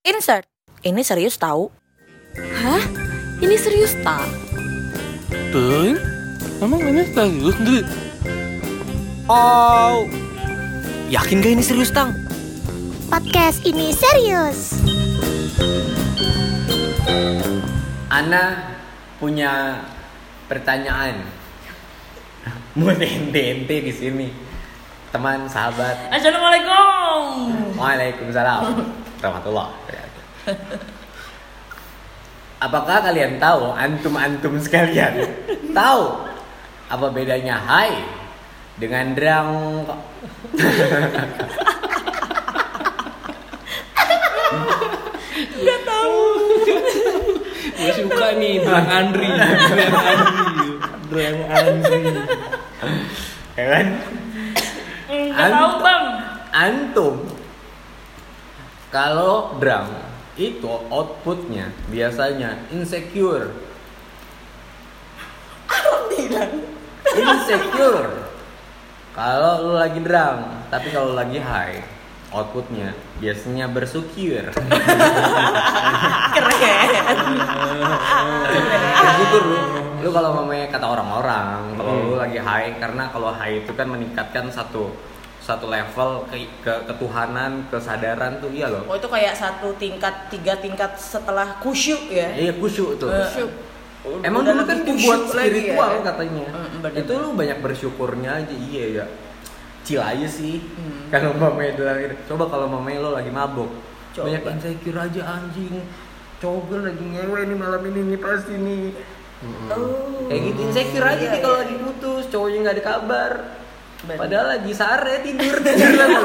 Insert. Ini serius tahu. Hah? Ini serius tak? Tuh, emang ini serius Dri? Oh, yakin gak ini serius tang? Podcast ini serius. Ana punya pertanyaan. Buat ente-ente di sini. Teman, sahabat. Assalamualaikum. Waalaikumsalam. Rahmatullah. Apakah kalian tahu antum-antum sekalian tahu apa bedanya hai dengan drang Gue suka nih, Drang Andri Drang Andri Drang Andri ya kan? Enggak tahu, Bang. Antum kalau drum itu outputnya biasanya insecure. Insecure. Kalau lu lagi drum, tapi kalau lagi high, outputnya biasanya bersyukur. bersyukur lu. Lu kalau mamanya kata orang-orang, kalau lu lagi high karena kalau high itu kan meningkatkan satu satu level ke, ke ketuhanan, kesadaran tuh iya loh. Oh itu kayak satu tingkat, tiga tingkat setelah kusyuk ya? Iya kusyuk tuh. Kusyuk. Emang Udah dulu kan dibuat lagi spiritual ya? katanya. Mm, bener, itu lu banyak bersyukurnya aja iya ya. Cil aja sih. Hmm. Kalau mamanya gitu. Coba kalau mamanya lo lagi mabuk. Coba. Banyak insecure aja anjing. Cowok gue lagi ngewe nih malam ini nih pasti nih. Oh. Kayak gitu insecure aja Iya, nih kalau iya. lagi putus, cowoknya nggak ada kabar. Bener. Padahal lagi sare tidur tidur lu.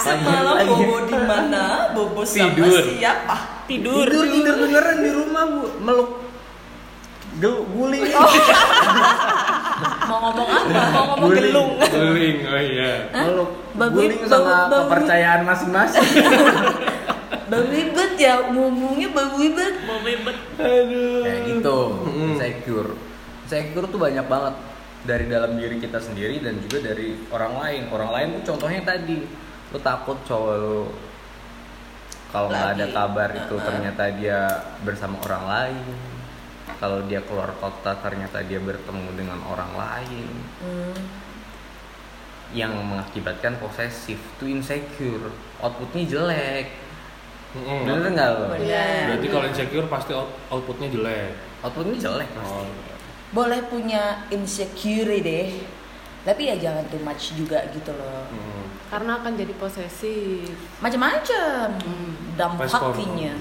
Semalam Lagi- bobo di mana? Bobo sama Tidur. siapa? Tidur. Tidur tidur beneran di rumah bu meluk gel guling. Mau ngomong apa? Mau ngomong Guling. gelung. Guling, oh iya meluk Bagus, guling sama kepercayaan masing-masing. Bau ribet ya, ngomongnya bau ribet. Bau ribet. Kayak gitu, insecure. Insecure tuh banyak banget dari dalam diri kita sendiri dan juga dari orang lain. Orang lain tuh contohnya tadi, lu takut cowok lu kalau nggak ada kabar itu Uh-uh. ternyata dia bersama orang lain. Kalau dia keluar kota ternyata dia bertemu dengan orang lain Hmm. yang mengakibatkan posesif tuh insecure, outputnya jelek. Mm-mm. Bener nggak lo? Berarti kalau insecure pasti out- outputnya jelek Outputnya jelek pasti. Oh, Boleh punya insecure deh. Tapi ya jangan too much juga gitu loh. mm. Karena akan jadi posesif. Macam-macam Respon- dampaknya.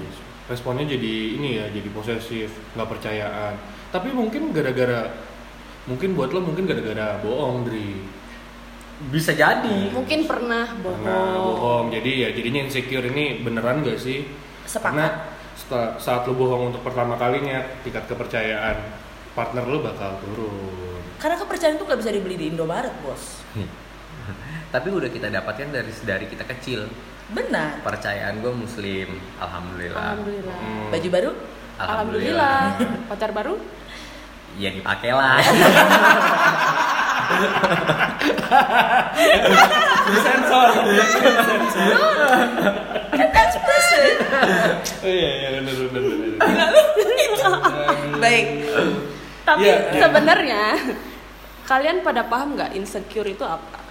Responnya jadi ini ya, jadi posesif, nggak percayaan. Tapi mungkin gara-gara, mungkin buat lo mungkin gara-gara bohong, Dri. Bisa jadi. Mungkin pernah bohong. Karena bohong, jadi ya jadinya insecure ini beneran gak sih? Sepakat. Karena saat lo bohong untuk pertama kalinya, tingkat kepercayaan partner lo bakal turun. Karena kepercayaan itu nggak bisa dibeli di Indomaret, bos. Tapi udah kita dapatkan dari dari kita kecil. Benar. Percayaan gue muslim, alhamdulillah. Alhamdulillah. Hmm. Baju baru? Alhamdulillah. Pacar baru? Ya dipakai lah. Sensor. That's person. Oh iya iya benar benar benar. Baik. Tapi Iya, iya. sebenarnya kalian pada paham nggak insecure itu apa?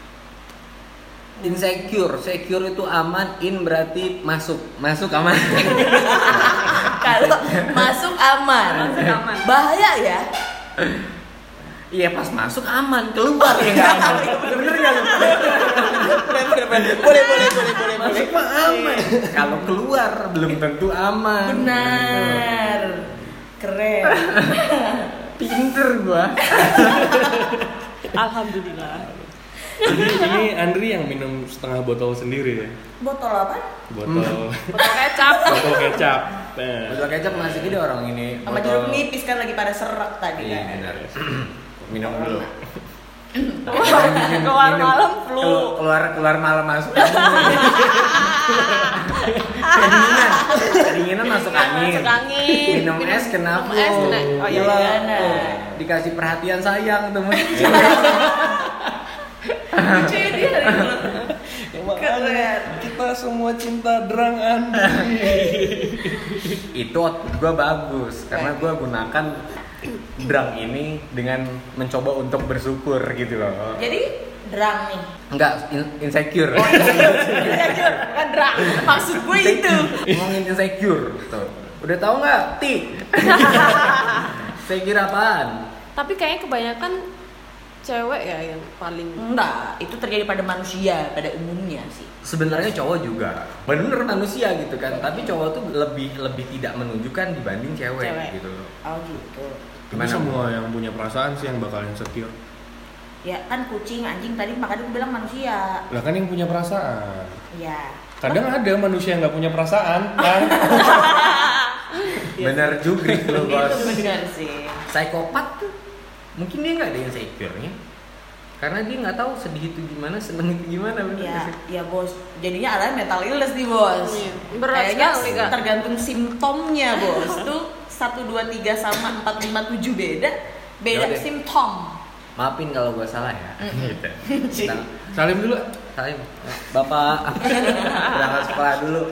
Insecure, secure itu aman, in berarti masuk, masuk aman. Kalau masuk aman. Masuk aman. Bahaya ya. Iya pas masuk aman, keluar ya nggak aman. Bener nggak lu? Boleh, boleh, boleh, boleh, boleh, boleh, boleh. Masuk mah aman. Kalau keluar belum tentu aman. Benar. Keren. Pinter gua. Alhamdulillah. Jadi ini Andri yang minum setengah botol sendiri ya. Botol apa? Botol Botol kecap. botol kecap. Nah. Botol kecap masih gede orang ini. Sama botol- jeruk nipis kan lagi pada serak tadi Iya kan. benar. Minum dulu. Keluar malam flu. Kelu- keluar keluar malam masuk. kedinginan kedinginan masuk angin Masuk angin. minum, es kena Minum flu es kena. Oh iya. Iya, nah. Tuh, dikasih perhatian sayang temen Lucu ya dia dari. Keren. kita semua cinta derang Andri? itu output gue bagus karena gue gunakan drang ini dengan mencoba untuk bersyukur gitu loh Jadi drang nih. enggak in- insecure Oh, Insecure, bukan drang. Maksud gue itu. ngomongin insecure tuh udah tahu nggak ti saya kira apaan Tapi kayaknya kebanyakan cewek ya yang paling Enggak, itu terjadi pada manusia pada umumnya sih. sebenarnya cowok juga bener manusia gitu kan tapi cowok tuh lebih lebih tidak menunjukkan dibanding cewek, Cewek. gitu loh Oh gitu. Tapi Gimana? semua yang punya perasaan sih yang bakal insecure. Ya kan kucing, anjing tadi makanya gue bilang manusia. Lah kan yang punya perasaan. Ya. Kadang ada manusia yang nggak punya perasaan, kan? bener juga lo bos Itu benar sih. psikopat tuh mungkin dia nggak ada insecure-nya karena dia nggak tahu sedih itu gimana seneng itu gimana bener Ya, ya bos. Jadinya arahnya mental illness nih bos. Iya, berat Kayaknya sekali, tergantung simptomnya bos. Tuh satu dua tiga sama empat lima tujuh beda, beda Yaudah. simptom. Maafin kalau gue salah ya gitu kita Salim dulu. salim bapak berangkat sekolah dulu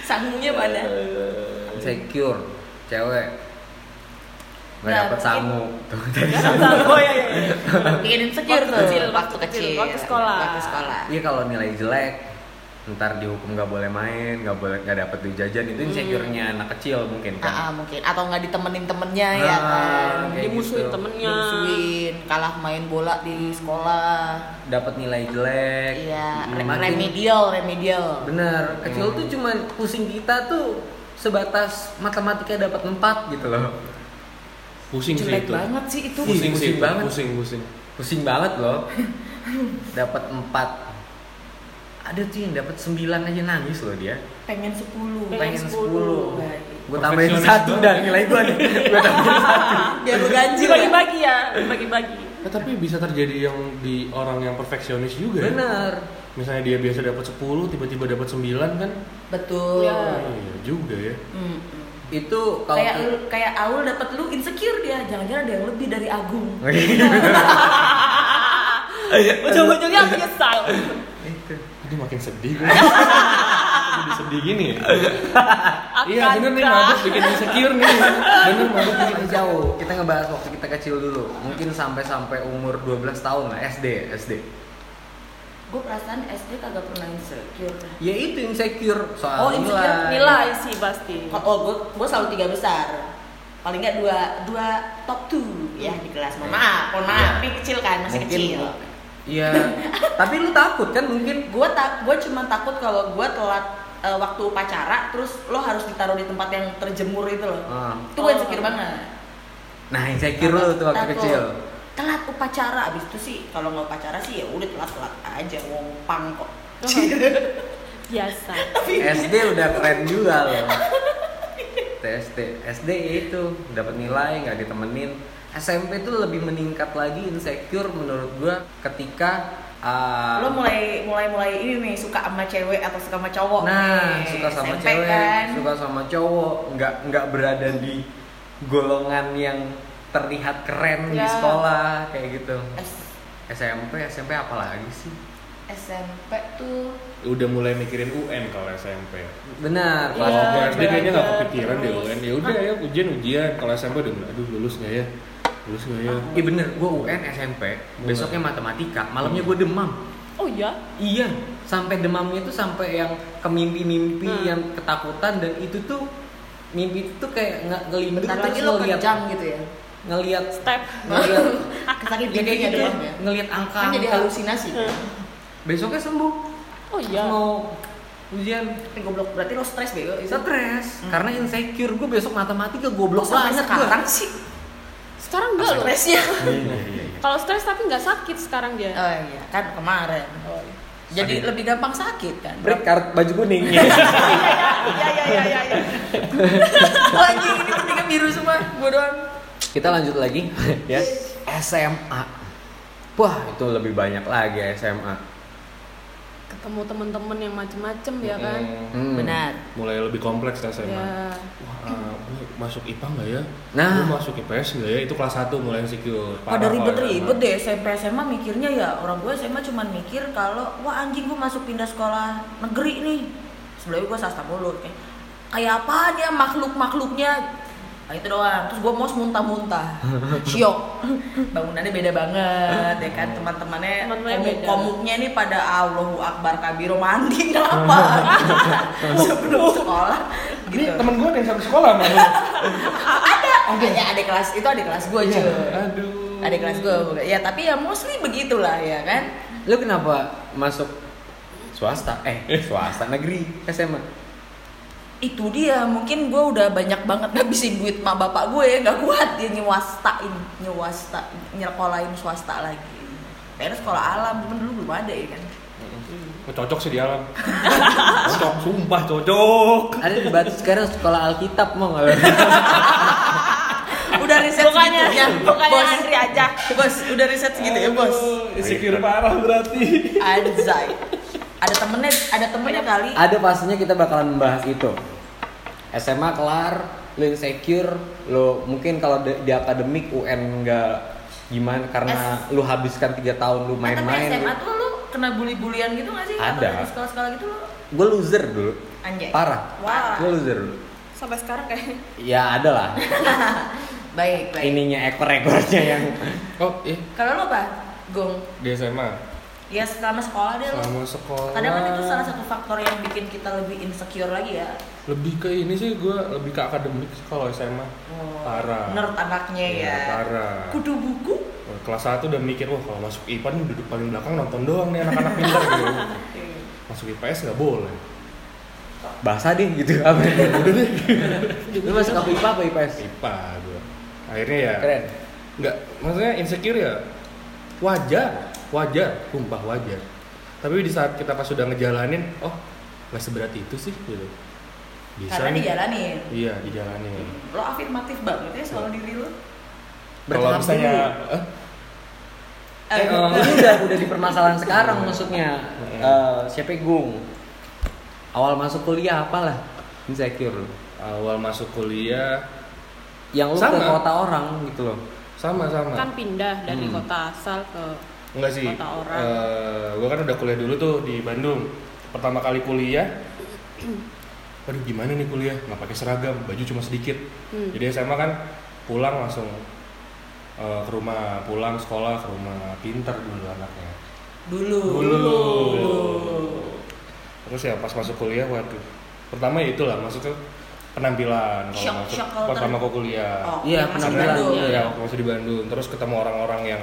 Sanggunya mana? insecure cewek nggak Nggak, dapet mungkin- sangu tuh tadi Oh iya iya. Bikin insecure Waktu tuh. kecil, waktu waktu kecil, kecil, waktu sekolah. Waktu sekolah. Iya kalau nilai jelek ntar dihukum nggak boleh main nggak boleh nggak dapet duit jajan itu insecure-nya anak kecil mungkin Ah, ah, kan mungkin. Atau nggak ditemenin temennya ya Ah, kan? Dimusuhin gitu. temennya. dimusuhin kalah main bola di sekolah. Dapat nilai jelek. Iya Makin- remedial remedial. Bener. Kecil tuh cuman pusing kita tuh sebatas matematika dapat 4 gitu loh. Pusing sih jelek itu. banget sih itu. Pusing, Pusing sih itu. banget. Pusing, pusing. pusing banget loh. Dapat 4 ada tuh yang dapat 9 aja nangis loh dia pengen 10 pengen 10 Baik. gue tambahin satu dan nilai gue nih gue tambahin satu biar lu ganjil ya. Dibagi-bagi ya, dibagi-bagi. Eh, tapi bisa terjadi yang di orang yang perfeksionis juga. ya. bener Misalnya dia biasa dapat 10, tiba-tiba dapat 9 kan? betul Ya. Oh, iya juga ya. Mm, mm. itu kalau kayak lu- kayak Aul dapat lu insecure dia jangan-jangan ada yang lebih dari Agung Ujung-ujungnya menyesal. itu Jadi makin sedih gue. Jadi sedih gini ya. Iya bener nih mabuk bikin insecure nih. Bener mabuk bikin Ini jauh kita ngebahas waktu kita kecil dulu mungkin sampai sampai umur 12 tahun lah SD SD gue perasaan SD kagak pernah insecure ya itu insecure Oh, soal insecure Nilai sih pasti. oh gue gue selalu tiga besar paling nggak dua dua top two ya di kelas mohon maaf mohon maaf Iya. ini kecil kan masih Mungkin- kecil Iya, tapi lu takut kan mungkin gue tak gue cuma takut kalau gue telat eh, waktu upacara terus lo harus ditaruh di tempat yang terjemur itu loh Ah. itu gue Oh. insecure banget Nah, insecure lu tuh waktu Takut. kecil. telat upacara abis itu sih kalau nggak upacara sih ya udah telat telat aja ngompang kok Biasa. SD udah keren juga loh. TSD, SD itu dapat nilai nggak ditemenin. SMP tuh lebih meningkat lagi insecure menurut gua ketika uh, lo mulai mulai mulai ini nih suka sama cewek atau suka sama cowok nah nih. suka sama SMP cewek, kan suka sama cowok, nggak nggak berada di golongan yang terlihat keren di Ya. sekolah kayak gitu. S- SMP, SMP apa lagi sih? SMP tuh Udah mulai mikirin UN kalau SMP. Benar. Kalau gue SD kayaknya nggak kepikiran deh. UN. Ya udah ya ujian ujian. Kalau SMP udah aduh lulus nggak ya? Lulus nggak ya? Iya bener, gue UN SMP, besoknya matematika, malamnya gue demam. Oh iya. Iya, sampai demamnya tuh sampai yang ke mimpi-mimpi Hmm. yang ketakutan dan itu tuh mimpi itu tuh kayak nggak ngelindung bentar lagi lo ngeliat kejang gitu ya ngeliat Step. ngeliat sakit ya kayak giginya gitu ya ngeliat angka kan jadi halusinasi kan besoknya sembuh Oh iya. mau ujian Eh, goblok berarti lo stres bego stres Hmm. karena insecure gue besok matematika goblok sampai banget sekarang gue sih Sekarang enggak loh. stresnya. Kalau stres tapi nggak sakit sekarang dia. oh iya. Kan kemarin. Oh, iya. jadi Sakit. lebih gampang sakit kan? Break card baju kuning. Iya iya iya iya iya anjing ini ketiga biru semua. Gue doang kita lanjut lagi. Ya. SMA wah itu lebih banyak lagi SMA ketemu temen-temen yang macem-macem ya kan? Hmm. Benar. mulai lebih kompleks lah SMA ya. Wah ah, gue masuk IPA nggak ya? Nah. gue masuk IPS nggak ya? Itu kelas 1 mulai insecure Pada ribet-ribet SMA. deh SMP SMA mikirnya ya orang gue SMA cuma mikir kalau wah anjing gue masuk pindah sekolah negeri nih. Sebelumnya gue swasta mulu kayak kayak apaan ya makhluk-makhluknya nah, itu doang. Terus gue mau muntah-muntah. Syok. Bangunannya beda banget ya kan? Teman-temannya Teman-temannya komuk komuknya nih pada Allahu Akbar Kabiro mandi apa sebelum sekolah ini gitu. temen gue yang satu sekolah sama lu. ada ada ada kelas itu ada kelas gue cuy. Aduh. Ada kelas gue ya tapi ya mostly begitulah ya kan? Lu kenapa masuk swasta? Eh, swasta negeri SMA. Itu dia mungkin gue udah banyak banget ngabisin duit sama bapak gue nggak kuat dia nyewastain nyewasta nyekolahin swasta lagi. Kayaknya sekolah alam cuman dulu belum ada ya kan? Oh, cocok sih di alam. Cocok sumpah cocok. Ada di Batu sekarang sekolah Alkitab mau nggak? udah riset Bukannya- segitunya bukannya bos. Andri aja. bos udah riset segitu ya bos. Insecure parah berarti. Anjay ada temennya ada temennya kali Ada pastinya kita bakalan membahas itu. SMA kelar, lu insecure, lu mungkin kalau di, di akademik UN nggak gimana karena lu habiskan tiga tahun lu Nah, main-main. SMA tuh lu kena bully-bulian gitu gak sih? Ada. Di sekolah-sekolah gitu lu Gue loser dulu. anjay Parah. Wah. Gue loser dulu. sampai sekarang kayak Ya ada lah. baik baik Ininya ekor-ekornya yang oh eh kalau lu apa gong di SMA ya selama sekolah deh selama sekolah. Kadang kan itu salah satu faktor yang bikin kita lebih insecure lagi ya. Lebih ke ini sih gue lebih ke akademik sih kalau SMA oh, Parah. nerd anaknya Iya, ya. parah. kudu buku? Kelas 1 udah mikir wah kalau masuk IPA nih duduk paling belakang nonton doang nih anak-anak pintar. Gitu. Masuk IPS nggak boleh. Bahasa deh gitu. Apa? Lu masuk apa IPA apa IPS IPA gue akhirnya ya keren. nggak maksudnya insecure ya. Wajar wajar sumpah wajar. Tapi di saat kita pas sudah ngejalanin oh nggak seberat itu sih gitu. Bisa karena nih. dijalanin. Iya dijalanin. Lo afirmatif banget ya soal diri lo. Kalau misalnya dulu. eh, Eh, ini udah. udah di permasalahan sekarang maksudnya. Eh, siapa Gung? Awal masuk kuliah apalah insecure awal masuk kuliah yang lu ke Sama. kota orang gitu loh. Sama sama. Kan pindah dari Hmm. kota asal ke Enggak sih. Kota orang. gue kan udah kuliah dulu tuh di Bandung. Pertama kali kuliah, waduh gimana nih kuliah? Nggak pakai seragam, baju cuma sedikit. Hmm. Jadi SMA kan pulang langsung eh, ke rumah, pulang sekolah ke rumah pinter dulu anaknya. dulu Dulu. Terus ya pas masuk kuliah, waduh. Pertama ya itulah masuk ke penampilan kalau Shock- masuk shock pertama ke kuliah. oh, Iya, penampilan. Ya, waktu masih di Bandung. Terus ketemu orang-orang yang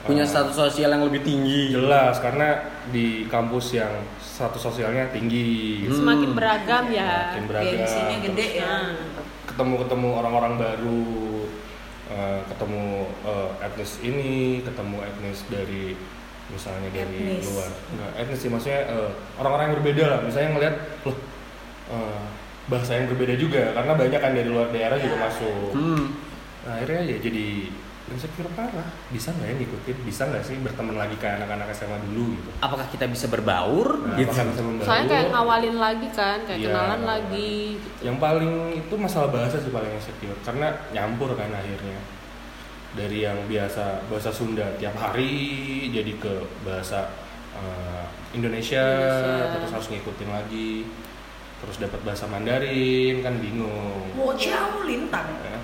punya eh, status sosial yang lebih tinggi Jelas karena di kampus yang status sosialnya tinggi gitu. semakin beragam ya Makin beragam. gengsinya gede Terus ya Nah, Ketemu-ketemu orang-orang baru, eh, ketemu eh, etnis ini, ketemu etnis dari misalnya dari Etnis. luar. Enggak, etnis sih maksudnya eh, orang-orang yang berbeda lah. Misalnya ngelihat loh eh, bahasa yang berbeda juga karena banyak kan dari luar daerah juga Ya. masuk. hmm. Nah, akhirnya ya jadi insecure parah. Bisa nggak ya ngikutin? Bisa nggak sih berteman lagi kayak anak-anak SMA dulu gitu? apakah kita bisa berbaur Nah, gitu bisa membaur? soalnya kayak ngawalin lagi kan kayak Iya. kenalan lagi gitu Yang paling itu masalah bahasa sih paling insecure karena nyampur kan akhirnya dari yang biasa bahasa Sunda tiap hari jadi ke bahasa eh, Indonesia, Indonesia. terus harus ngikutin lagi terus dapat bahasa Mandarin kan bingung. Wo ciao lintang. Ya.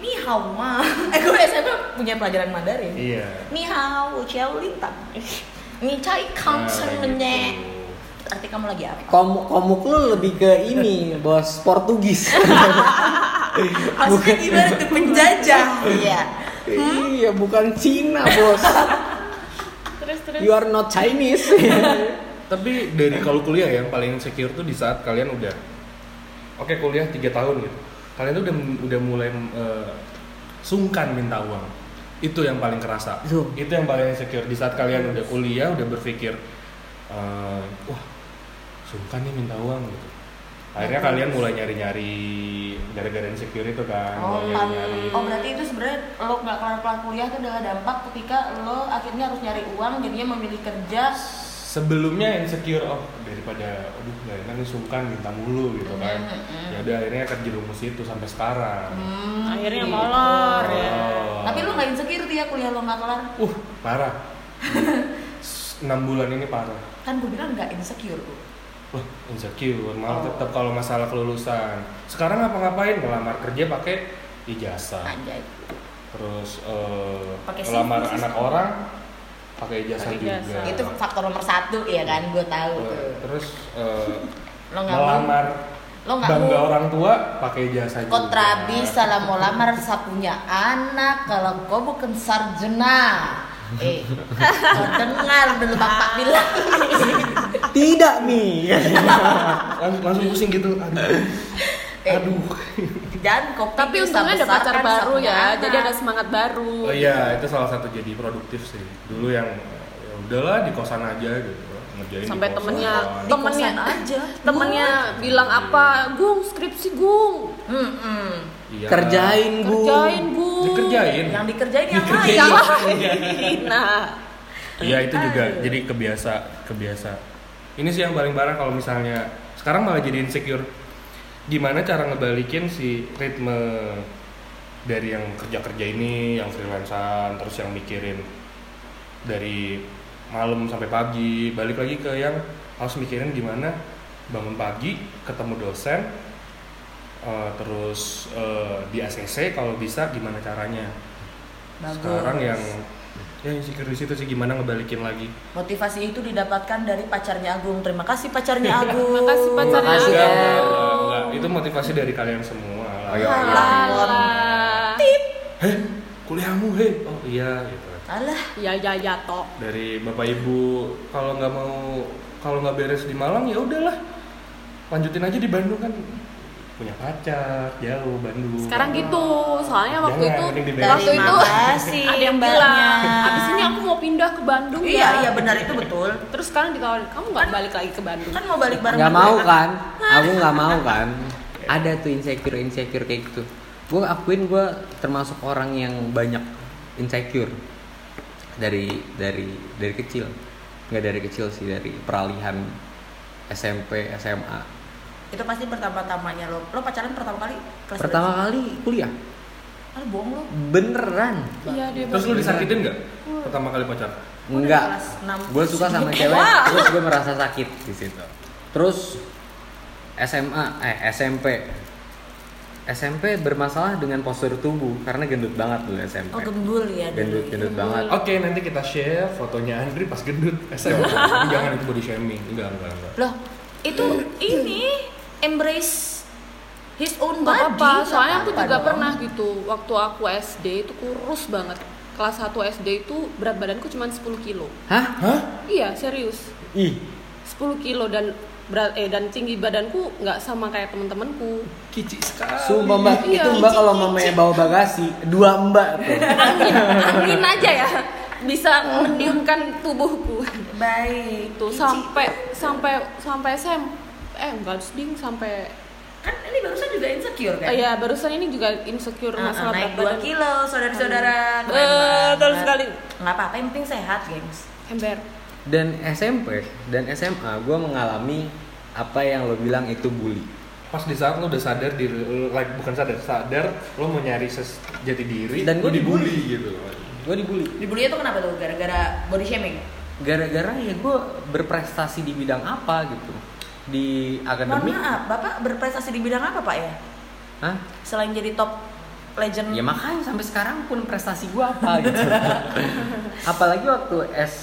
Ni hao ma. Eh gue SMP punya pelajaran Mandarin. Iya. Ni hao wo ciao lintang. Ni cai kang. Arti kamu lagi apa? komuk komuk lu lebih ke ini bos Portugis. Maksudnya gimana tuh penjajah. Iya. Iya bukan Cina bos. Terus terus. You are not Chinese Tapi dari kalau kuliah yang paling secure tuh di saat kalian udah oke kuliah tiga tahun gitu. Kalian tuh udah udah mulai eh, sungkan minta uang. Itu yang paling kerasa. Itu. Itu yang paling secure di saat kalian udah kuliah udah berpikir eh, wah sungkan nih minta uang gitu. Akhirnya kalian mulai nyari-nyari gara-gara insecure itu kan, Oh, mulai nyari-nyari. oh berarti itu sebenarnya lo nggak kelar kelar kuliah itu adalah dampak ketika lo akhirnya harus nyari uang jadinya memilih kerja sebelumnya insecure oh daripada aduh gak enak nih sungkan minta mulu gitu kan Mm-mm. ya udah akhirnya terjerumus itu sampai sekarang Hmm, Akhirnya gitu. molor, ya. Oh. Tapi lu nggak insecure tuh ya kuliah lo nggak kelar? uh parah enam bulan ini parah Kan gue bilang nggak insecure gue. Wah, insecure, malah Oh. tetap kalau masalah kelulusan. Sekarang ngapa-ngapain? Ngelamar kerja pakai ijazah. Anjay. Terus eh Pakai ngelamar CV anak orang pakai ijazah Pakai juga. Itu faktor nomor satu ya kan, gue tahu tuh. Terus eh, Lo nggak melamar lo nggak bangga mau. orang tua pakai juga. Kontra bisa lah mau lamar sapunya anak kalau kau bukan sarjana. Eh, dengar dulu bapak bilang. Tidak nih. Langsung, langsung pusing gitu. Aduh. Eh, Aduh. Dan kopi Tapi untungnya ada pacar baru sapunya ya, anak. jadi ada semangat baru. Oh iya, itu salah satu jadi produktif sih. Dulu yang ya udahlah di kosan aja gitu. Ngerjain Sampai di kosan. temennya Di temennya aja. temennya bilang apa gung skripsi gung Mm-mm. Iya. Kerjain bu. kerjain gung Dikerjain. Yang dikerjain yang lain. yang lain nah Iya itu juga Aduh. jadi kebiasa kebiasa. Ini sih yang paling parah kalau misalnya sekarang malah jadi insecure. Gimana cara ngebalikin si ritme dari yang kerja kerja ini, yang freelancean, terus yang mikirin dari malam sampai pagi, balik lagi ke yang harus mikirin gimana bangun pagi, ketemu dosen, eh, terus eh, di ACC kalau bisa gimana caranya. Bagus. Sekarang yang ya insecure di situ sih gimana ngebalikin lagi. Motivasi itu didapatkan dari pacarnya Agung. Terima kasih pacarnya Agung. Terima kasih pacarnya Makasih Enggak, itu motivasi dari kalian semua. Oh, iya, iya. Alah. Heh, kuliahmu heh. Oh iya gitu. Alah, ya ya ya toh Dari bapak ibu kalau nggak mau kalau nggak beres di Malang ya udahlah lanjutin aja di Bandung kan punya pacar jauh Bandung. sekarang gitu soalnya waktu Jangan, itu waktu itu Makasih, ada yang bilang abis ini aku mau pindah ke Bandung iya ya iya benar itu betul. terus sekarang ditawarin kamu nggak balik lagi ke Bandung Kan mau balik bareng Nggak mau kan? Aku nggak mau kan? Ada tuh insecure insecure kayak gitu. Gue akuin gue termasuk orang yang banyak insecure dari dari dari kecil. Nggak dari kecil sih dari peralihan SMP SMA. Itu pasti pertama-tamanya lo. Lo pacaran pertama kali kelas Pertama kali kuliah berapa? Ah, bohong lo. beneran iya dia Terus lu baru- disakitin nggak pertama kali pacar? Enggak. Gue suka sama cewek, terus gue merasa sakit di situ. Terus SMA, eh SMP. SMP bermasalah dengan postur tubuh karena gendut banget dulu SMP. Oh gembul ya. dulu. gendut gendut banget. Oke, nanti kita share fotonya Andri pas gendut SMA. Tapi Jangan itu body shaming. Enggak, enggak, enggak. Loh, itu ini embrace his own Gak body. apa-apa, soalnya aku juga dong. pernah gitu Waktu aku SD itu kurus banget Kelas 1 SD itu berat badanku cuma 10 kilo Hah? Hah? Iya, serius Ih, 10 kilo dan berat eh dan tinggi badanku nggak sama kayak temen-temenku Kici sekali. sumpah mbak, Iya. itu mbak kalau mamanya bawa bagasi, dua mbak tuh. angin angin aja ya bisa mendiamkan tubuhku Baik. tuh sampai sampai sampai SM eh enggak ding sampai kan ini barusan juga insecure kan? oh ya barusan ini juga insecure ah, masalah naik 2 berat badan kilo, saudara-saudara. Keren Betul banget. sekali. Nggak apa-apa, yang penting sehat, gengs. ember Dan SMP dan SMA gue mengalami apa yang lo bilang itu bully. Pas di saat lo udah sadar diri, like bukan sadar, sadar lo mau nyari ses, jati diri Dan gua dibully. gitu. Gue dibully. Dibully itu kenapa tuh? Gara-gara body shaming? Gara-gara ya gue berprestasi di bidang apa gitu. Di Mohon akademik. maaf, Bapak berprestasi di bidang apa, Pak ya? Hah? Selain jadi top legend. Ya makanya sampai sekarang pun prestasi gua apa gitu. Apalagi waktu S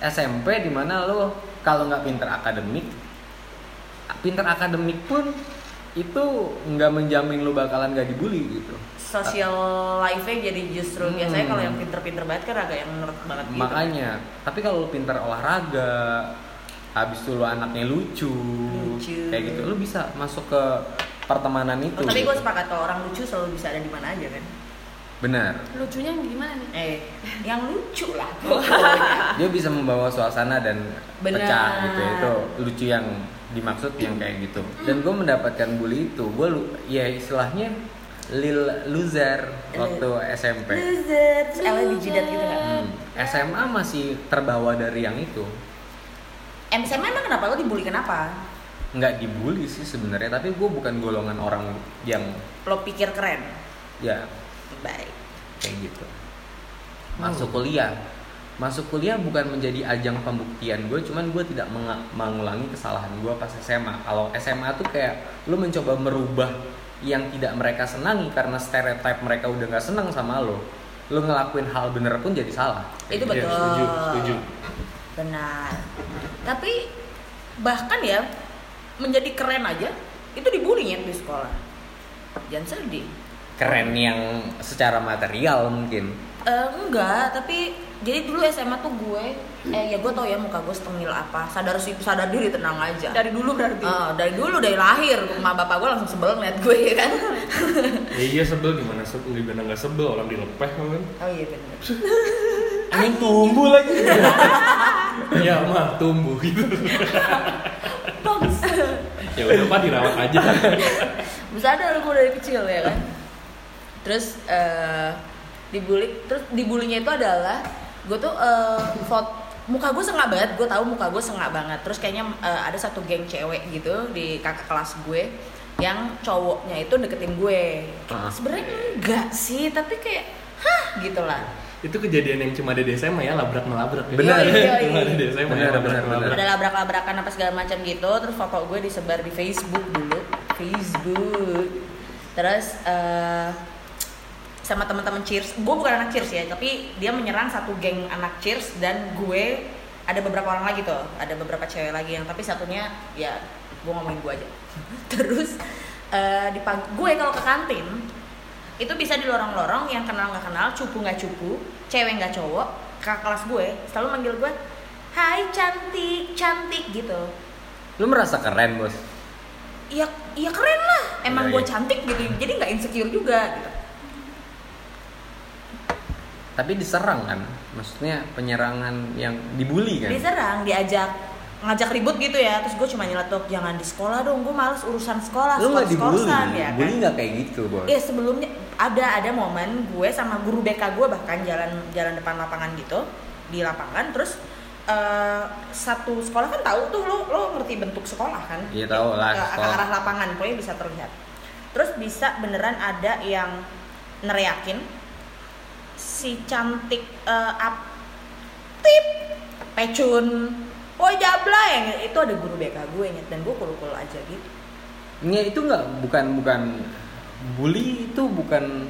SMP di mana lo kalau nggak pinter akademik, pinter akademik pun itu nggak menjamin lo bakalan nggak dibully gitu. Social life-nya jadi justru Hmm. biasanya kalau yang pinter-pinter banget kan agak yang nerd banget gitu. Makanya, tapi kalau lo pinter olahraga, habis itu lo anaknya lucu, Lucu. kayak gitu, lo bisa masuk ke pertemanan itu. Oh, tapi gitu. gue sepakat kalau orang lucu selalu bisa ada di mana aja kan. Benar. lucunya gimana nih Eh, yang lucu lah. dia bisa membawa suasana dan Benar. pecah gitu itu lucu yang dimaksud yang kayak gitu dan gue mendapatkan bully itu gue lu ya istilahnya lil loser waktu SMP Loser. Terus Ella di jidat gitu nggak? Hmm, SMA masih terbawa dari yang itu SMA emang kenapa lo dibully kenapa? nggak dibully sih sebenarnya tapi gue bukan golongan orang yang Lo pikir keren? ya Baik. kayak gitu masuk kuliah masuk kuliah bukan menjadi ajang pembuktian gue cuman gue tidak menga- mengulangi kesalahan gue pas SMA kalau SMA tuh kayak lu mencoba merubah yang tidak mereka senangi karena stereotip mereka udah nggak senang sama lo lu ngelakuin hal bener pun jadi salah Itu Iya, betul. setuju, setuju. Benar. Tapi bahkan ya menjadi keren aja itu dibully ya di sekolah. Jangan sedih. keren yang secara material mungkin Eh, enggak, tapi jadi dulu SMA tuh gue, eh ya gue tau ya muka gue setengil apa, sadar sih sadar diri tenang aja. Dari dulu berarti. Ah, dari dulu dari lahir, rumah bapak gue langsung sebel ngeliat gue ya kan. Ya iya sebel gimana sebel gimana nggak sebel orang dilepeh kan. oh iya bener. anjing tumbuh lagi ya mah tumbuh gitu. ya udah pak dirawat aja. Sadar gue dari kecil ya kan. Terus eh dibully, terus dibulinya itu adalah gue tuh eh foto muka gue sengak banget, gue tahu muka gue sengak banget. Terus kayaknya eh, ada satu geng cewek gitu di kakak kelas gue yang cowoknya itu deketin gue. Ah. Sebenarnya enggak sih, tapi kayak hah gitu lah. Itu kejadian yang cuma ada di SMA ya labrak melabrak. ya. Benar. Iya, iya, Cuma ada iya. di SMA Benar, ya, labrak melabrak. ada labrak-labrakan apa segala macam gitu terus foto gue disebar di Facebook dulu Facebook terus eh, sama teman-teman cheers gue bukan anak cheers ya tapi dia menyerang satu geng anak cheers dan gue ada beberapa orang lagi tuh ada beberapa cewek lagi yang tapi satunya ya gue ngomongin gue aja terus eh, di gue kalau ke kantin itu bisa di lorong-lorong yang kenal nggak kenal cupu nggak cupu cewek nggak cowok kakak kelas gue selalu manggil gue Hai cantik cantik gitu lu merasa keren bos Iya, iya keren lah. Emang Iya, gue iya. cantik gitu, jadi nggak insecure juga. Gitu. tapi diserang kan maksudnya penyerangan yang dibully kan Diserang, diajak ngajak ribut gitu ya. Terus gue cuma nyeletuk, jangan di sekolah dong. Gue males urusan sekolah, lu nggak dibully ya kan. bully nggak kayak gitu bos Iya sebelumnya ada ada momen gue sama guru BK gue bahkan jalan jalan depan lapangan gitu di lapangan. Terus eh, satu sekolah kan tahu tuh lo lo ngerti bentuk sekolah kan? Iya, tahu lah, ke, arah lapangan pokoknya bisa terlihat. Terus bisa beneran ada yang neriakin si cantik eh, ap tip pecun. Woi jablay itu ada guru BK gue nyet dan gue kul-kul aja gitu. Nggak, itu nggak? Bukan bukan bully itu bukan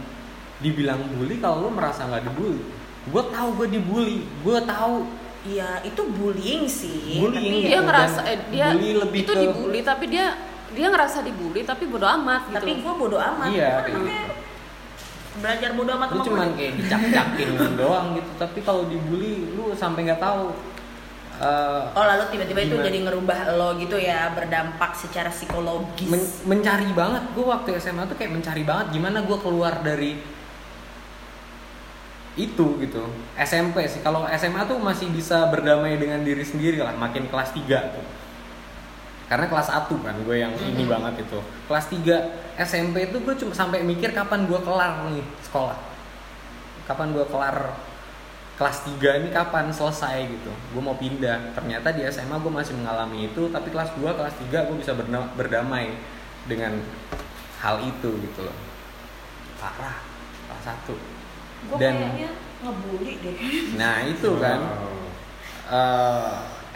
dibilang bully kalau lu merasa nggak dibully. Gue tahu gue dibully. Gue tahu. Iya, itu bullying sih. Bullying, Tapi, dia gitu, ngerasa dan eh, dia bully lebih itu ke- dibully tapi dia dia ngerasa dibully tapi bodo amat gitu. Tapi gue bodo amat. Iya, Kan namanya Belajar bodo amat lu cuman kayak dicak-cakin doang gitu. Tapi kalau dibully lu sampai nggak tahu eh, Oh lalu tiba-tiba itu jadi ngerubah lo gitu ya berdampak secara psikologis. men- mencari banget. Gue waktu SMA tuh kayak mencari banget gimana gue keluar dari itu gitu. SMP sih. Kalau SMA tuh masih bisa berdamai dengan diri sendiri lah makin kelas 3 tuh. Karena kelas 1 kan gue yang ini banget itu. Kelas 3 SMP itu gue cuma sampai mikir kapan gue kelar nih sekolah. Kapan gue kelar kelas 3 ini kapan selesai gitu. Gue mau pindah. Ternyata di SMA gue masih mengalami itu tapi kelas 2 kelas 3 gue bisa berdamai dengan hal itu gitu loh. Parah kelas 1 Gue dan- kayaknya ngebully deh. nah itu kan. Wow. eh,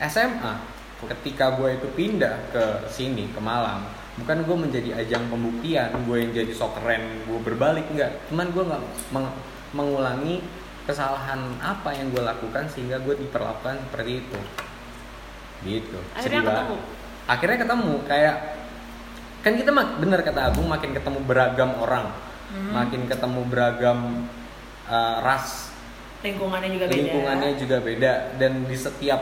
SMA ketika gue itu pindah ke sini ke Malang bukan gue menjadi ajang pembuktian gue yang jadi sok keren gue berbalik enggak. Cuman gue nggak meng- mengulangi kesalahan apa yang gue lakukan sehingga gue diperlakukan seperti itu. Gitu. Akhirnya Sedih ketemu? akhirnya ketemu. Kayak kan kita mak bener kata Agung makin ketemu beragam orang. Hmm. makin ketemu beragam eh, ras. Lingkungannya juga beda. lingkungannya juga beda. Dan di setiap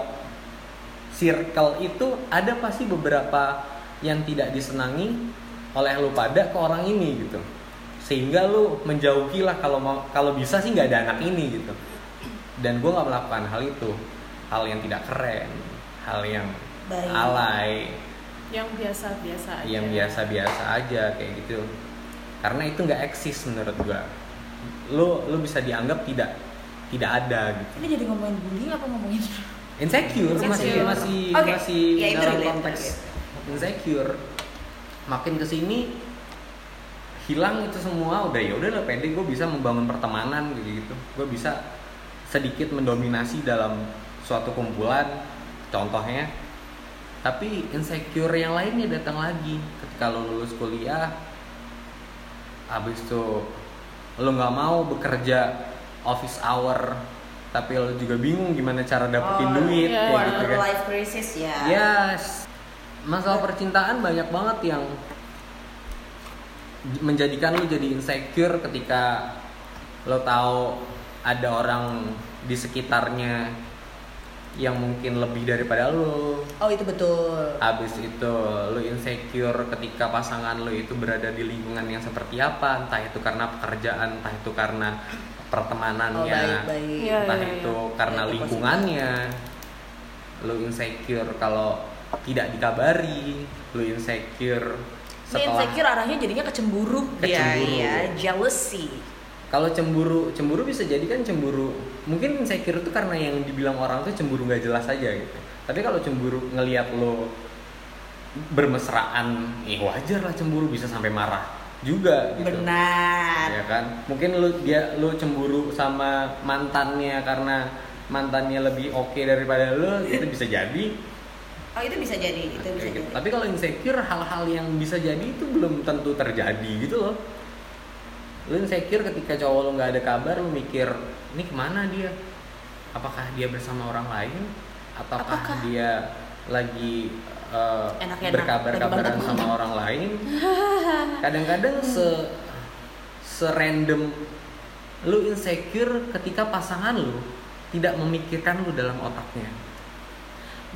circle itu ada pasti beberapa yang tidak disenangi oleh lu pada ke orang ini gitu sehingga lu menjauhi lah kalau mau kalau bisa sih nggak ada anak ini gitu. Dan gue nggak melakukan hal itu. Hal yang tidak keren hal yang Baik. alay. Yang biasa-biasa aja. Yang biasa-biasa aja kayak gitu. Karena itu nggak eksis menurut gue lu lu bisa dianggap tidak tidak ada gitu. Ini jadi ngomongin bullying apa ngomongin insecure, masih Insecure. masih Oke, masih ya dalam konteks insecure. Makin ke sini hilang itu semua udah ya udah lah pede gue bisa membangun pertemanan gitu. Gue bisa sedikit mendominasi dalam suatu kumpulan contohnya. Tapi insecure yang lainnya datang lagi. Ketika lo lulus kuliah habis itu lo nggak mau bekerja office hour tapi lo juga bingung gimana cara dapetin Oh, duit iya, kayak gitu kan. life crisis ya. Yes. Masalah percintaan banyak banget yang menjadikan lu jadi insecure ketika lo tahu ada orang di sekitarnya yang mungkin lebih daripada lo. Oh itu betul. Abis itu lo insecure ketika pasangan lo itu berada di lingkungan yang seperti apa, entah itu karena pekerjaan, entah itu karena Oh pertemanannya, baik baik. Iya. entah itu karena Itu lingkungannya lu insecure kalau tidak dikabari lu insecure setelah insecure arahnya jadinya kecemburu. Kecemburu. Iya, iya, jealousy. kalau cemburu cemburu bisa jadi kan cemburu mungkin insecure itu karena yang dibilang orang tuh cemburu nggak jelas aja gitu tapi kalau cemburu ngelihat lo bermesraan eh wajar lah cemburu bisa sampai marah juga gitu Benar. ya kan mungkin lu dia lu cemburu sama mantannya karena mantannya lebih oke daripada lu itu bisa jadi Oh itu bisa jadi, itu bisa gitu. jadi. tapi kalau insecure hal-hal yang bisa jadi itu belum tentu terjadi gitu loh lu insecure ketika cowok lu nggak ada kabar lu mikir ini ke mana dia apakah dia bersama orang lain ataukah Apakah- dia lagi uh, berkabar-kabaran sama mantap-mantap. orang lain kadang-kadang se serandom lu insecure ketika pasangan lu tidak memikirkan lu dalam otaknya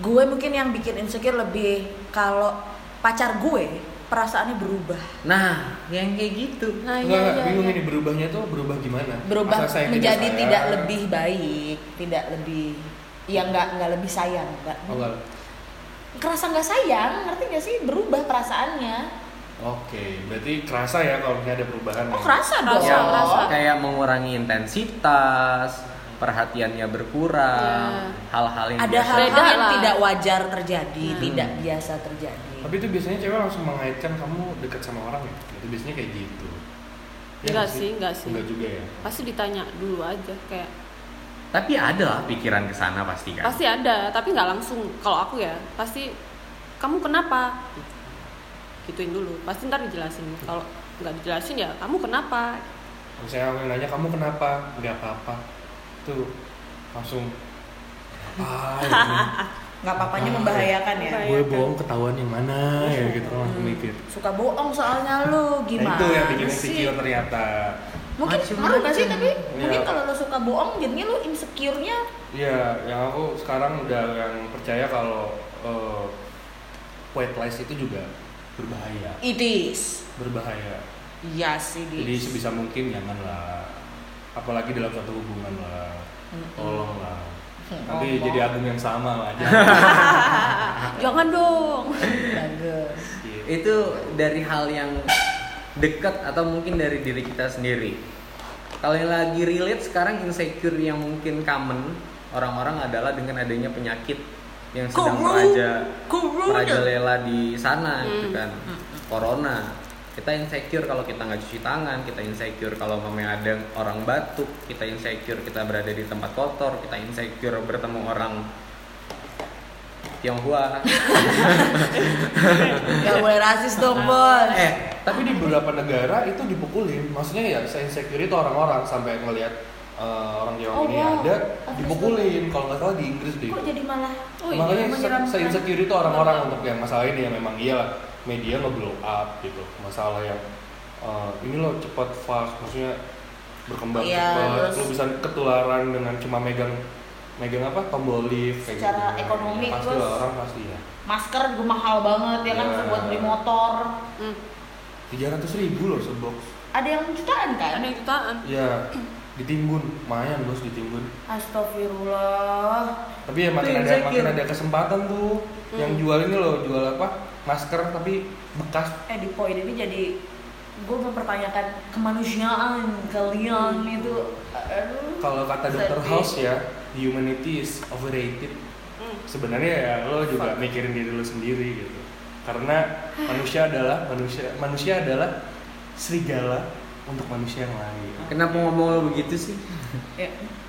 Gue mungkin yang bikin insecure lebih kalau pacar gue perasaannya berubah. nah yang kayak gitu Nah, Enggak, iya, iya, bingung iya. ini berubahnya tuh berubah gimana? Berubah Masa sayang menjadi sayang? tidak lebih baik, tidak lebih ya nggak nggak lebih sayang, nggak. Oh, enggak. Kerasa nggak sayang, ngerti nggak sih? Berubah perasaannya. Oke, berarti kerasa ya kalau misalnya ada perubahan. Oh ya? kerasa Kerasa, dong. yang kerasa. kayak mengurangi intensitas perhatiannya berkurang Iya. hal-hal yang Ada hal-hal yang lah. tidak wajar terjadi, Hmm. tidak biasa terjadi. Tapi itu biasanya cewek langsung mengaitkan kamu dekat sama orang ya? Itu biasanya kayak gitu. Ya Enggak nggak sih, enggak sih. Enggak juga ya. Pasti ditanya dulu aja kayak tapi ada lah pikiran ke sana pasti kan pasti ada tapi nggak langsung kalau aku ya pasti kamu kenapa gituin dulu pasti ntar dijelasin kalau nggak dijelasin ya kamu kenapa Misalnya aku nanya kamu kenapa? Enggak apa-apa. Tuh langsung apa? Nggak papanya Ah, membahayakan ya. Gue bohong ketahuan yang mana ya gitu langsung mikir. Suka bohong soalnya lu Nah, gimana itu yang bikin sih? insecure ternyata. Mungkin ngaruh nggak sih tapi Iya. mungkin kalau lu suka bohong jadinya lu insecure-nya Iya, yang aku sekarang udah yang percaya kalau eh, white lies itu juga berbahaya, it is. berbahaya. Iya sih Jadi sebisa mungkin janganlah, apalagi dalam satu hubungan lah, tolonglah. Hmm, Nanti jadi album yang sama lah aja. jangan dong Bagus. itu dari hal yang dekat atau mungkin dari diri kita sendiri kalau yang lagi relate sekarang insecure yang mungkin common orang-orang adalah dengan adanya penyakit yang sedang Corona. meraja Corona. merajalela di sana gitu Hmm. kan corona kita insecure kalau kita nggak cuci tangan kita insecure kalau mamanya ada orang batuk kita insecure kita berada di tempat kotor kita insecure bertemu orang Tionghoa Gak boleh rasis dong bos. eh, tapi di beberapa negara itu dipukulin. Maksudnya ya, saya insecure itu orang-orang sampai ngelihat eh, orang Tionghoa Oh, ini wow. ada dipukulin. Kalau nggak salah di Inggris deh. Kok jadi malah Oh, iya, Makanya saya insecure itu orang-orang untuk yang masalah ini yang memang iya lah media nge-blow up gitu masalah yang eh, ini loh cepat fast maksudnya berkembang Iya, cepat lo bisa ketularan dengan cuma megang megang apa tombol lift kayak Secara gitu. ekonomi, Ya, pasti terus- lah orang pasti ya masker juga mahal banget ya kan Iya. buat beli motor. hmm. tiga ratus ribu loh sebox Ada yang jutaan kan? ada yang jutaan ya ditimbun lumayan bos ditimbun Astagfirullah. tapi ya makin ada makin ada kesempatan tuh yang Hmm. jual ini loh jual apa masker tapi bekas Eh di poin ini jadi gue mempertanyakan kemanusiaan kalian itu. Aduh. Kalau kata Dr. Sedih. House ya, humanity is overrated. sebenarnya ya lo juga mikirin diri lo sendiri gitu karena manusia adalah manusia manusia adalah serigala untuk manusia yang lain Kenapa ngomong lo begitu sih?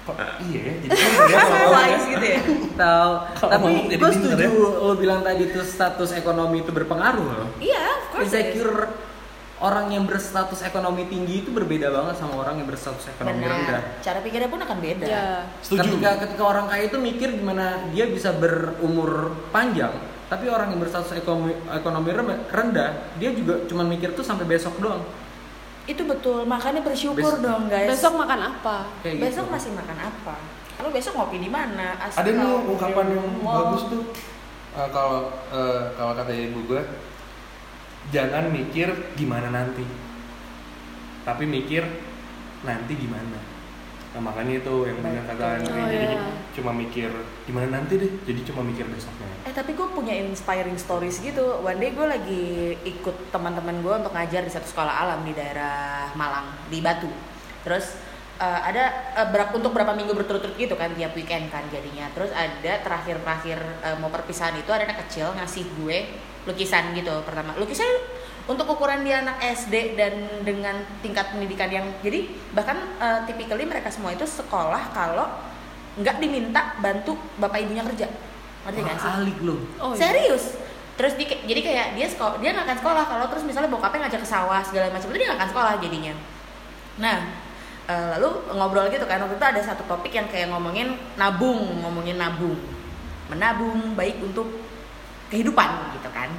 Ya. kok iya ya jadi kan So kalau wise gitu ya. Tahu. Tapi gue setuju ya. lo bilang tadi tuh status ekonomi itu berpengaruh loh. Iya, of course. it is. Insecure orang yang berstatus ekonomi tinggi itu berbeda banget sama orang yang berstatus ekonomi rendah. Benar. Cara pikirnya pun akan beda. ya setuju Ketika ketika orang kaya itu mikir gimana dia bisa berumur panjang, tapi orang yang berstatus ekonomi ekonomi rendah, dia juga cuma mikir tuh sampai besok doang. Itu betul. Makanya bersyukur Bes- dong, guys. besok makan apa Kayak besok gitu. masih makan apa? Kalau besok ngopi di mana? ada nih ungkapan yang Wow. bagus tuh Eh, kalau eh, kalau kata ibu gue jangan mikir gimana nanti tapi mikir nanti gimana nah makanya itu yang benar kata Andre Oh, jadi iya. Cuma mikir gimana nanti deh jadi cuma mikir besoknya Eh tapi gue punya inspiring stories gitu. One day gue lagi ikut teman-teman gue untuk ngajar di satu sekolah alam di daerah Malang di Batu. Terus eh, ada eh, berapa untuk berapa minggu berturut-turut gitu kan tiap weekend kan jadinya. Terus ada terakhir-terakhir eh, mau perpisahan itu ada anak kecil ngasih gue lukisan gitu pertama. Lukisan untuk ukuran dia anak SD dan dengan tingkat pendidikan yang jadi bahkan eh, typically mereka semua itu sekolah kalau nggak diminta bantu bapak ibunya kerja. Ngerti nggak sih? Alik lo. oh iya. Serius. Terus di, jadi kayak dia sekolah, dia nggak akan sekolah kalau terus misalnya bokapnya ngajak ke sawah segala macam itu dia nggak akan sekolah jadinya. Nah, eh, lalu ngobrol gitu kan waktu itu ada satu topik yang kayak ngomongin nabung, ngomongin nabung, menabung baik untuk kehidupan gitu kan.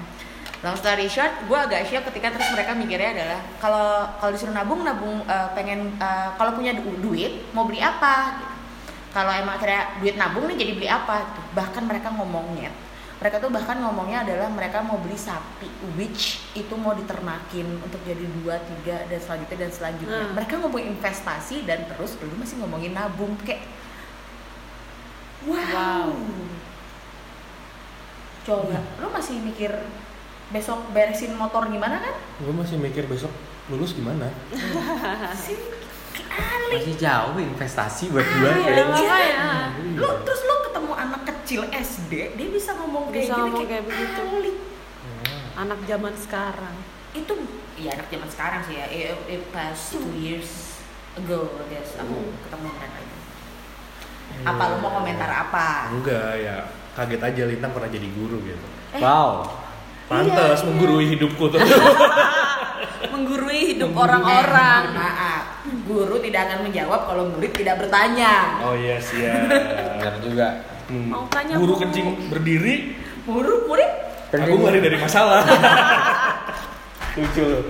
Long story short, gue agak shock ketika terus mereka mikirnya adalah kalau kalau disuruh nabung, nabung eh, pengen eh, kalau punya du- duit mau beli apa gitu kalau emang akhirnya duit nabung nih jadi beli apa gitu. bahkan mereka ngomongnya mereka tuh bahkan ngomongnya adalah mereka mau beli sapi which itu mau diternakin untuk jadi dua tiga dan selanjutnya dan selanjutnya Hmm. mereka ngomongin investasi dan terus dulu masih ngomongin nabung kayak wow, Wow. coba lu masih mikir besok beresin motor gimana kan gue masih mikir besok lulus gimana sih Masih jauh investasi buat gua. Iya, kayaknya. makanya. lu terus lu ketemu anak kecil SD dia bisa ngomong kayak Bisa gini ngomong kayak begitu. alik. anak zaman sekarang itu ya anak zaman sekarang sih ya it, it past two years ago I guess aku Hmm. ketemu mereka itu apa lu mau komentar apa enggak ya kaget aja lintang pernah jadi guru gitu Eh. Wow. pantas Iya. menggurui hidupku tuh menggurui hidup orang-orang maaf guru tidak akan menjawab kalau murid tidak bertanya. Oh iya siap. Benar juga. Hmm. Mau tanya, guru kencing berdiri. Guru murid? Aku lari dari masalah. Lucu loh.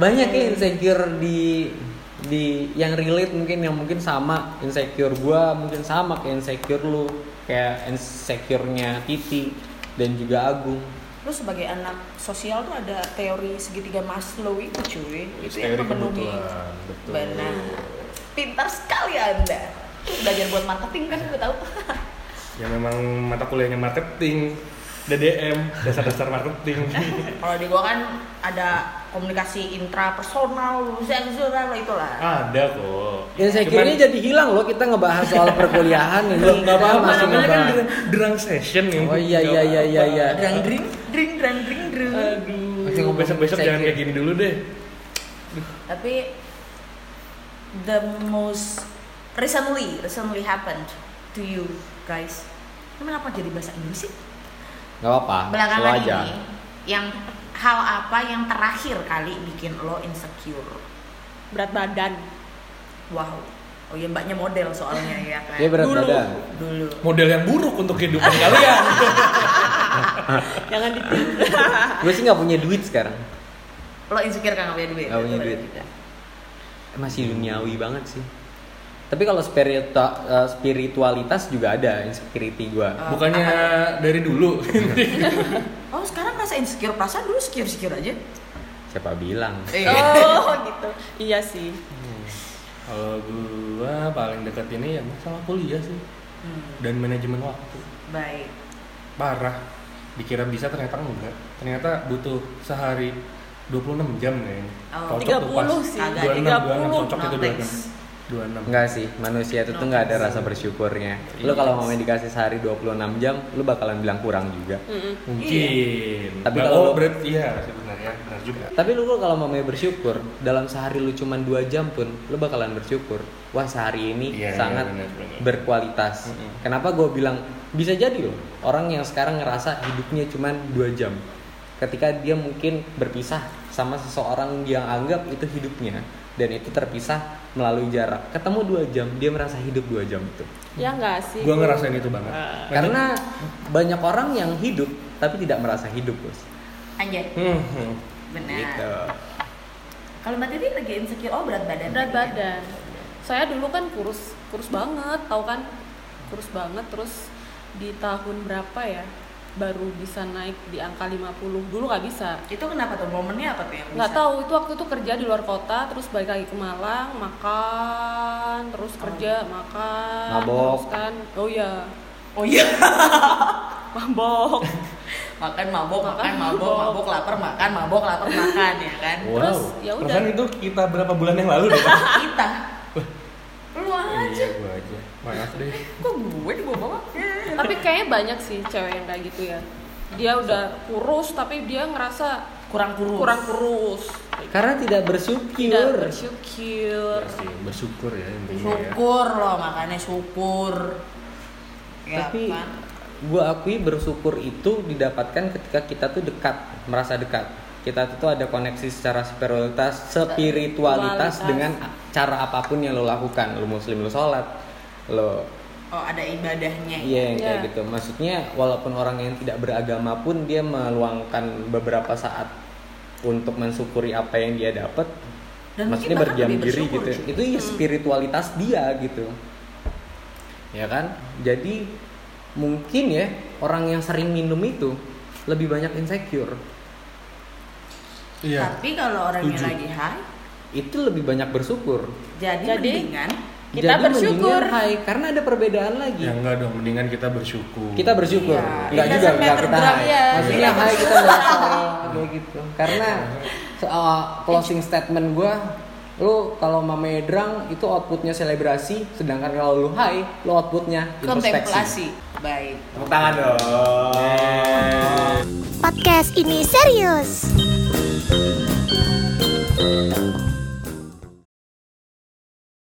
Banyak ya insecure di di yang relate mungkin yang mungkin sama insecure gua mungkin sama kayak insecure lu kayak insecure-nya Titi dan juga Agung. Lu sebagai anak sosial tuh ada teori segitiga Maslow itu cuy. Itu yang Teori memenuhi kebutuhan, betul. benar. Pintar sekali anda. Belajar buat marketing kan gue tahu. Ya memang mata kuliahnya marketing DDM dasar-dasar marketing. Kalau di gua kan ada komunikasi intrapersonal seksual itulah. Ada kok. Insecure-nya jadi hilang loh kita ngebahas soal perkuliahan ini. Nggak Kita apa-apa masih namanya kan derang, derang session nih. Oh iya iya iya iya iya. drang dring dring drang dring drung aduh. Masih ngomong besok-besok jangan kayak gini dulu deh. Tapi the most recently recently happened to you guys. Kenapa jadi bahasa Inggris sih Gak apa-apa. belakangan aja. ini yang hal apa yang terakhir kali bikin lo insecure berat badan wow oh ya mbaknya model soalnya ya kan Dia berat dulu badan. dulu model yang buruk untuk kehidupan kalian jangan ditiru Gue sih nggak punya duit sekarang. lo insecure kan nggak punya duit Nggak punya duit. juga. Masih duniawi banget sih. Tapi kalau spiritua- eh, spiritualitas juga ada insecurity gue. Oh, bukannya apa dari dulu? Oh sekarang rasa insecure perasaan dulu secure secure aja. Siapa bilang? Eh. oh gitu. Iya sih. Kalau gua paling dekat ini ya masalah kuliah sih. Hmm, dan manajemen waktu. Baik. Parah. Dikira bisa ternyata enggak. Ternyata butuh sehari 26 jam kayaknya. Oh. cocok tuh pas 30 sih, agak 26, 26, 30, cocok no itu thanks. 26 Enggak sih, manusia itu tuh nggak ada rasa bersyukurnya. Lu kalau mau dikasih sehari 26 jam, lu bakalan bilang kurang juga. Mm-mm. mungkin Tapi kalau oh, lu- berarti iya sebenarnya benar juga Tapi lu kalau mau bersyukur, dalam sehari lu cuman 2 jam pun, lu bakalan bersyukur. Wah sehari ini Iya, sangat iya, benar, benar. berkualitas. Mm-mm. Kenapa gue bilang bisa jadi loh orang yang sekarang ngerasa hidupnya cuman 2 jam. Ketika dia mungkin berpisah sama seseorang yang anggap itu hidupnya dan itu terpisah melalui jarak. Ketemu 2 jam, dia merasa hidup 2 jam itu. ya enggak sih gue ngerasain itu banget Ah. Karena banyak orang yang hidup tapi tidak merasa hidup, Bos. Anjay, Hmm, hmm. benar. Gitu. Kalau Mbak Titi lagi insecure, oh berat badan. berat ya? badan saya dulu kan kurus kurus banget tahu kan kurus banget terus di tahun berapa ya baru bisa naik di angka 50 dulu nggak bisa Itu kenapa tuh? Momennya apa tuh yang nggak tahu itu waktu itu kerja di luar kota terus balik lagi ke Malang makan terus kerja makan Mabok. terus kan oh iya Oh iya. mabok makan mabok, makan, Makan, mabok, mabok. mabok lapar makan, mabok lapar makan ya kan? wow Terus, ya udah. perasaan itu kita berapa bulan yang lalu deh Kita. Lu aja. iya gue aja maaf deh Kok? Tapi kayaknya banyak sih cewek yang kayak gitu ya dia udah kurus tapi dia ngerasa Kurang kurus. kurang kurus Karena tidak bersyukur. tidak bersyukur Ya sih, bersyukur ya intinya ya Syukur loh, makanya syukur. Ya Tapi kan? gue akui bersyukur itu didapatkan ketika kita tuh dekat, merasa dekat. Kita tuh ada koneksi secara spiritualitas, spiritualitas Spiritualitas. dengan cara apa pun yang lo lakukan. Lo muslim lo sholat, lo Oh ada ibadahnya. ya? iya yang kayak Iya. gitu. Maksudnya walaupun orang yang tidak beragama pun dia meluangkan beberapa saat untuk mensyukuri apa yang dia dapat. Dan maksudnya berdiam diri gitu. cuy. Itu ya spiritualitas dia gitu. Ya kan? Jadi mungkin ya orang yang sering minum itu lebih banyak insecure. iya Tapi kalau orangnya Setuju. lagi high, Itu lebih banyak bersyukur. jadi, Jadi, mendingan kita Jadi bersyukur. hai, karena ada perbedaan lagi. Ya enggak dong mendingan kita bersyukur. Kita bersyukur. Ya, enggak juga enggak kita high ya. maksudnya iya. hai high kita merasa kayak gitu. Karena uh, closing statement gue lu kalau mama medrang itu outputnya selebrasi sedangkan kalau lu hai lu outputnya kontemplasi. Baik. Tepuk tangan dong. Podcast ini serius.